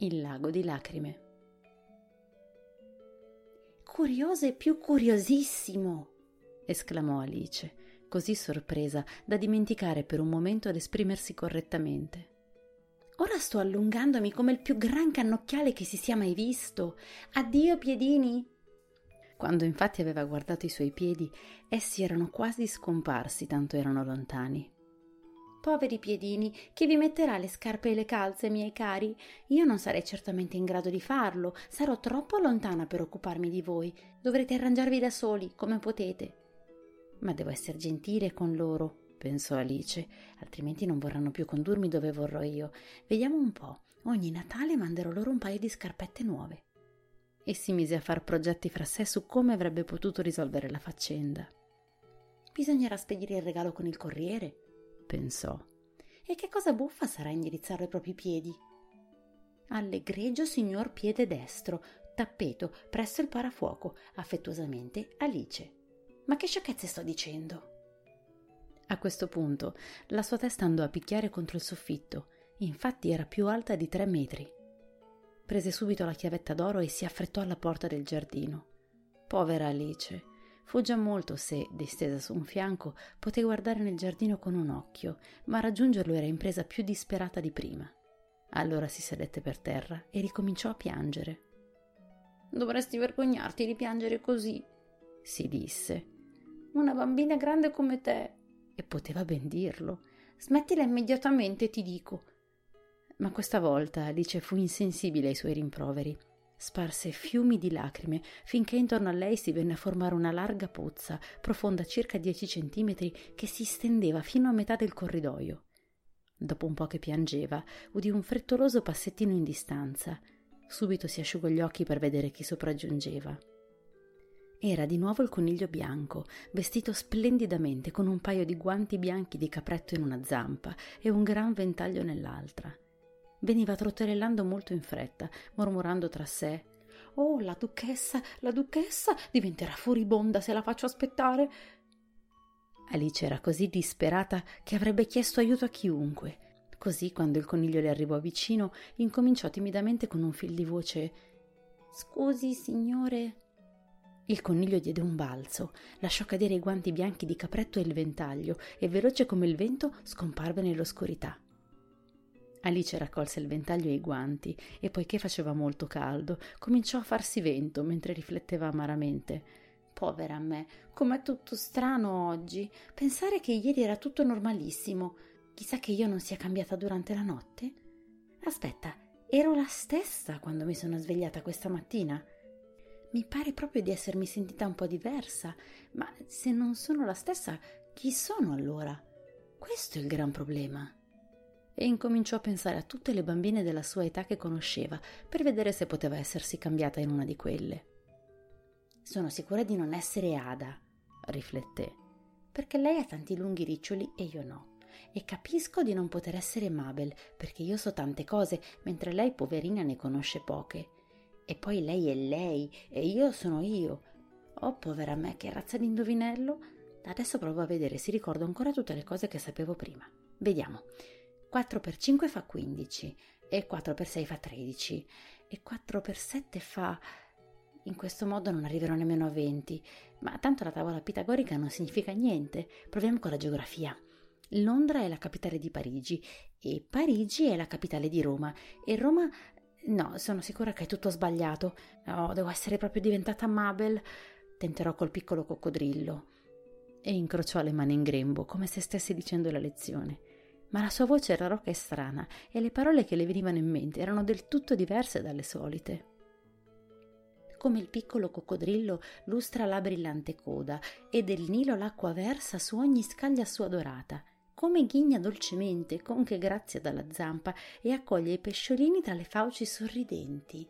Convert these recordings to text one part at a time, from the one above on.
Il lago di lacrime. Curioso e più curiosissimo! esclamò Alice, così sorpresa da dimenticare per un momento d'esprimersi correttamente. Ora sto allungandomi come il più gran cannocchiale che si sia mai visto. Addio, piedini! Quando infatti aveva guardato i suoi piedi, essi erano quasi scomparsi, tanto erano lontani. Poveri piedini, chi vi metterà le scarpe e le calze, miei cari? Io non sarei certamente in grado di farlo, sarò troppo lontana per occuparmi di voi. Dovrete arrangiarvi da soli, come potete. Ma devo essere gentile con loro, pensò Alice, altrimenti non vorranno più condurmi dove vorrò io. Vediamo un po'. Ogni Natale manderò loro un paio di scarpette nuove. E si mise a far progetti fra sé su come avrebbe potuto risolvere la faccenda. Bisognerà spedire il regalo con il corriere, pensò. E che cosa buffa sarà indirizzare i propri piedi? All'egregio signor piede destro, tappeto presso il parafuoco, affettuosamente Alice. Ma che sciocchezze sto dicendo? A questo punto la sua testa andò a picchiare contro il soffitto, infatti era più alta di tre metri. Prese subito la chiavetta d'oro e si affrettò alla porta del giardino. Povera Alice, fu già molto se, distesa su un fianco, poté guardare nel giardino con un occhio, ma raggiungerlo era impresa più disperata di prima. Allora si sedette per terra e ricominciò a piangere. Dovresti vergognarti di piangere così, si disse una bambina grande come te. E poteva ben dirlo. Smettila immediatamente, ti dico. Ma questa volta Alice fu insensibile ai suoi rimproveri. Sparse fiumi di lacrime finché intorno a lei si venne a formare una larga pozza, profonda circa dieci centimetri, che si stendeva fino a metà del corridoio. Dopo un po' che piangeva, udì un frettoloso passettino in distanza. Subito si asciugò gli occhi per vedere chi sopraggiungeva. Era di nuovo il coniglio bianco, vestito splendidamente con un paio di guanti bianchi di capretto in una zampa e un gran ventaglio nell'altra. Veniva trotterellando molto in fretta, mormorando tra sé Oh, la duchessa, la duchessa diventerà furibonda se la faccio aspettare. Alice era così disperata che avrebbe chiesto aiuto a chiunque. Così, quando il coniglio le arrivò vicino, incominciò timidamente con un fil di voce Scusi, signore. Il coniglio diede un balzo, lasciò cadere i guanti bianchi di capretto e il ventaglio e veloce come il vento scomparve nell'oscurità. Alice raccolse il ventaglio e i guanti e poiché faceva molto caldo, cominciò a farsi vento mentre rifletteva amaramente. Povera me, com'è tutto strano oggi. Pensare che ieri era tutto normalissimo. Chissà che io non sia cambiata durante la notte. Aspetta, ero la stessa quando mi sono svegliata questa mattina. Mi pare proprio di essermi sentita un po' diversa, ma se non sono la stessa, chi sono allora? Questo è il gran problema. E incominciò a pensare a tutte le bambine della sua età che conosceva, per vedere se poteva essersi cambiata in una di quelle. Sono sicura di non essere Ada, rifletté, perché lei ha tanti lunghi riccioli e io no. E capisco di non poter essere Mabel, perché io so tante cose, mentre lei, poverina, ne conosce poche. E poi lei è lei e io sono io. Oh, povera me, che razza di indovinello! Adesso provo a vedere se ricordo ancora tutte le cose che sapevo prima. Vediamo. 4 per 5 fa 15 e 4 per 6 fa 13 e 4 per 7 fa... In questo modo non arriverò nemmeno a 20, ma tanto la tavola pitagorica non significa niente. Proviamo con la geografia. Londra è la capitale di Parigi e Parigi è la capitale di Roma e Roma No, sono sicura che è tutto sbagliato. Oh, devo essere proprio diventata Mabel. Tenterò col piccolo coccodrillo. E incrociò le mani in grembo, come se stesse dicendo la lezione. Ma la sua voce era roca e strana, e le parole che le venivano in mente erano del tutto diverse dalle solite. Come il piccolo coccodrillo lustra la brillante coda, e del Nilo l'acqua versa su ogni scaglia sua dorata, come ghigna dolcemente con che grazia dalla zampa e accoglie i pesciolini tra le fauci sorridenti.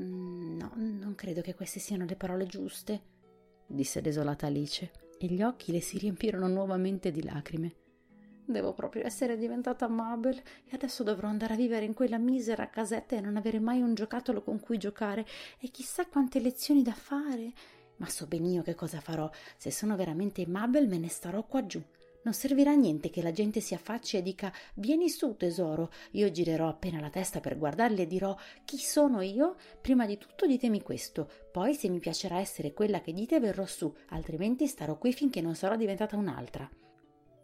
Mm, no, non credo che queste siano le parole giuste, disse desolata Alice, e gli occhi le si riempirono nuovamente di lacrime. Devo proprio essere diventata Mabel e adesso dovrò andare a vivere in quella misera casetta e non avere mai un giocattolo con cui giocare e chissà quante lezioni da fare. Ma so benino che cosa farò. Se sono veramente Mabel me ne starò qua giù Non servirà a niente che la gente si affacci e dica Vieni su, tesoro. Io girerò appena la testa per guardarli e dirò Chi sono io? Prima di tutto ditemi questo. Poi, se mi piacerà essere quella che dite, verrò su, altrimenti starò qui finché non sarò diventata un'altra.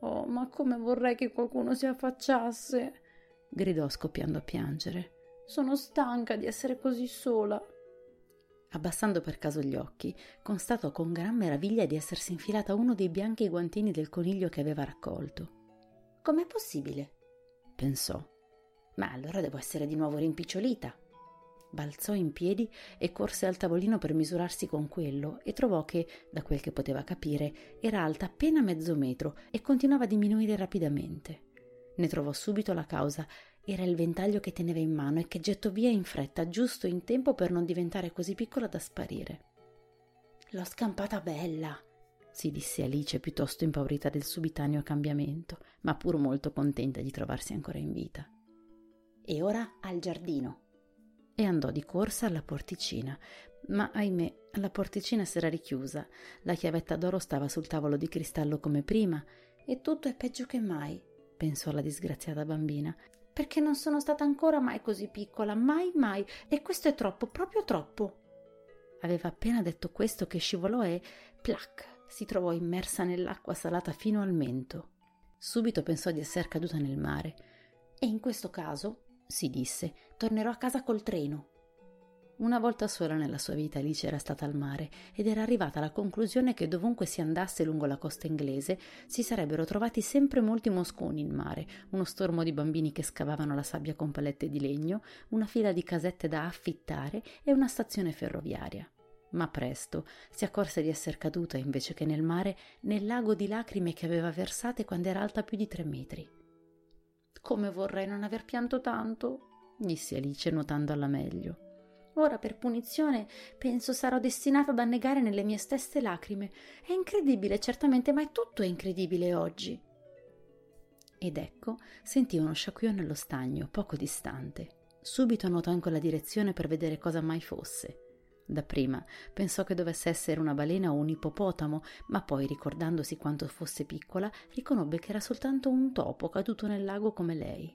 Oh, ma come vorrei che qualcuno si affacciasse! gridò scoppiando a piangere. Sono stanca di essere così sola. Abbassando per caso gli occhi, constatò con gran meraviglia di essersi infilata uno dei bianchi guantini del coniglio che aveva raccolto. Com'è possibile? pensò. Ma allora devo essere di nuovo rimpicciolita. Balzò in piedi e corse al tavolino per misurarsi con quello e trovò che, da quel che poteva capire, era alta appena mezzo metro e continuava a diminuire rapidamente. Ne trovò subito la causa era il ventaglio che teneva in mano e che gettò via in fretta, giusto in tempo per non diventare così piccola da sparire. L'ho scampata bella, si disse Alice piuttosto impaurita del subitaneo cambiamento, ma pur molto contenta di trovarsi ancora in vita. E ora al giardino. E andò di corsa alla porticina, ma ahimè la porticina s'era richiusa, la chiavetta d'oro stava sul tavolo di cristallo come prima, e tutto è peggio che mai, pensò la disgraziata bambina, perché non sono stata ancora mai così piccola, mai mai, e questo è troppo, proprio troppo. Aveva appena detto questo che scivolò e, plac, si trovò immersa nell'acqua salata fino al mento. Subito pensò di essere caduta nel mare. E in questo caso, si disse, tornerò a casa col treno. Una volta sola nella sua vita Alice era stata al mare ed era arrivata alla conclusione che dovunque si andasse lungo la costa inglese si sarebbero trovati sempre molti mosconi in mare, uno stormo di bambini che scavavano la sabbia con palette di legno, una fila di casette da affittare e una stazione ferroviaria. Ma presto si accorse di essere caduta invece che nel mare nel lago di lacrime che aveva versate quando era alta più di tre metri. Come vorrei non aver pianto tanto, disse Alice nuotando alla meglio. Ora per punizione penso sarò destinata ad annegare nelle mie stesse lacrime. È incredibile, certamente, ma è tutto incredibile oggi. Ed ecco, sentì uno sciacquione allo stagno, poco distante. Subito nuotò in quella direzione per vedere cosa mai fosse. Dapprima pensò che dovesse essere una balena o un ippopotamo, ma poi, ricordandosi quanto fosse piccola, riconobbe che era soltanto un topo caduto nel lago come lei.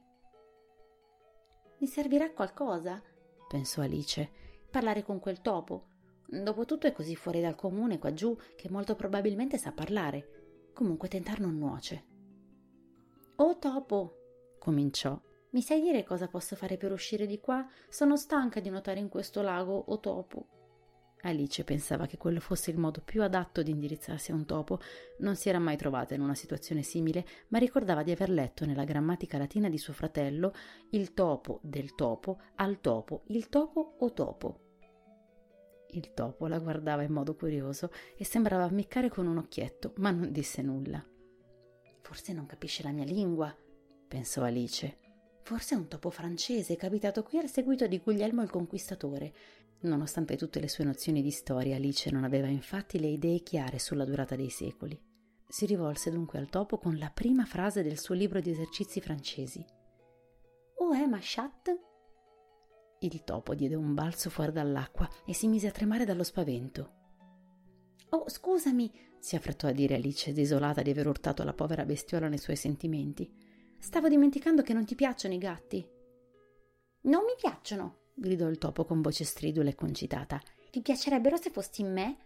Mi servirà qualcosa? pensò Alice, parlare con quel topo. Dopotutto è così fuori dal comune qua giù che molto probabilmente sa parlare. Comunque tentar non nuoce. Oh topo, cominciò. Mi sai dire cosa posso fare per uscire di qua? Sono stanca di nuotare in questo lago, o oh topo. Alice pensava che quello fosse il modo più adatto di indirizzarsi a un topo. Non si era mai trovata in una situazione simile, ma ricordava di aver letto nella grammatica latina di suo fratello il topo del topo al topo, il topo o topo. Il topo la guardava in modo curioso e sembrava ammiccare con un occhietto, ma non disse nulla. Forse non capisce la mia lingua, pensò Alice. Forse è un topo francese capitato qui al seguito di Guglielmo il Conquistatore Nonostante tutte le sue nozioni di storia, Alice non aveva infatti le idee chiare sulla durata dei secoli. Si rivolse dunque al topo con la prima frase del suo libro di esercizi francesi. Oh, è ma chat? Il topo diede un balzo fuori dall'acqua e si mise a tremare dallo spavento. Oh, scusami, si affrettò a dire Alice, desolata di aver urtato la povera bestiola nei suoi sentimenti. Stavo dimenticando che non ti piacciono i gatti. Non mi piacciono, gridò il topo con voce stridula e concitata. Ti piacerebbero se fossi in me?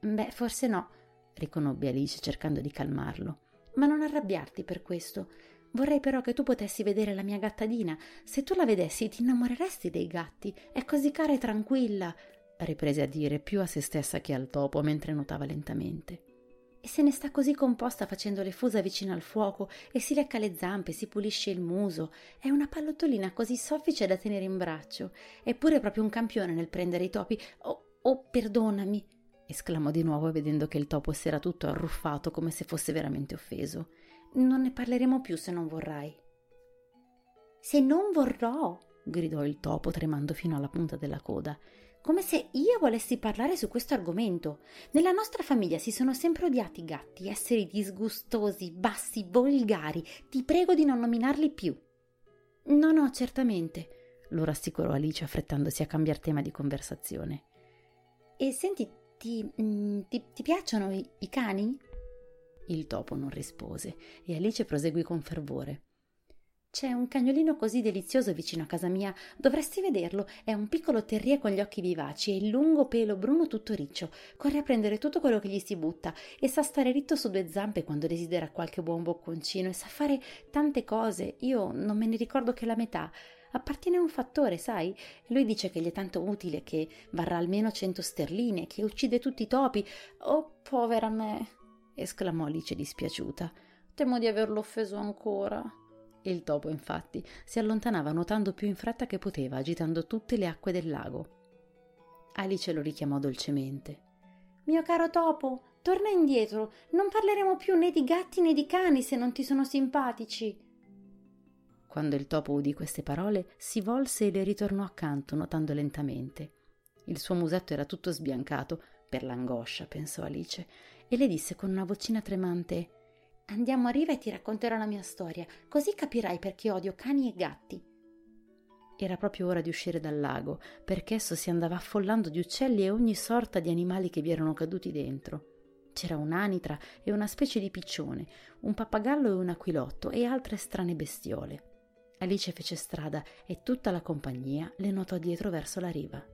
Beh, forse no, riconobbe Alice cercando di calmarlo. Ma non arrabbiarti per questo. Vorrei però che tu potessi vedere la mia gattadina. Se tu la vedessi ti innamoreresti dei gatti. È così cara e tranquilla, riprese a dire più a se stessa che al topo mentre nuotava lentamente e se ne sta così composta facendo le fusa vicino al fuoco e si lecca le zampe, si pulisce il muso. È una pallottolina così soffice da tenere in braccio. Eppure è proprio un campione nel prendere i topi. Oh, oh, perdonami! esclamò di nuovo vedendo che il topo si era tutto arruffato come se fosse veramente offeso. Non ne parleremo più se non vorrai. Se non vorrò, gridò il topo tremando fino alla punta della coda come se io volessi parlare su questo argomento. Nella nostra famiglia si sono sempre odiati i gatti, esseri disgustosi, bassi, volgari. Ti prego di non nominarli più. No, no, certamente, lo rassicurò Alice affrettandosi a cambiare tema di conversazione. E senti, ti, mm, ti, ti piacciono i, i cani? Il topo non rispose e Alice proseguì con fervore. C'è un cagnolino così delizioso vicino a casa mia, dovresti vederlo. È un piccolo terrier con gli occhi vivaci e il lungo pelo bruno tutto riccio. Corre a prendere tutto quello che gli si butta e sa stare ritto su due zampe quando desidera qualche buon bocconcino e sa fare tante cose. Io non me ne ricordo che la metà. Appartiene a un fattore, sai? Lui dice che gli è tanto utile che varrà almeno cento sterline, che uccide tutti i topi. Oh, povera me! esclamò Alice dispiaciuta. Temo di averlo offeso ancora. Il topo, infatti, si allontanava nuotando più in fretta che poteva, agitando tutte le acque del lago. Alice lo richiamò dolcemente. Mio caro topo, torna indietro. Non parleremo più né di gatti né di cani se non ti sono simpatici. Quando il topo udì queste parole, si volse e le ritornò accanto, nuotando lentamente. Il suo musetto era tutto sbiancato, per l'angoscia, pensò Alice, e le disse con una vocina tremante Andiamo a riva e ti racconterò la mia storia, così capirai perché odio cani e gatti. Era proprio ora di uscire dal lago, perché esso si andava affollando di uccelli e ogni sorta di animali che vi erano caduti dentro. C'era un'anitra e una specie di piccione, un pappagallo e un aquilotto e altre strane bestiole. Alice fece strada e tutta la compagnia le notò dietro verso la riva.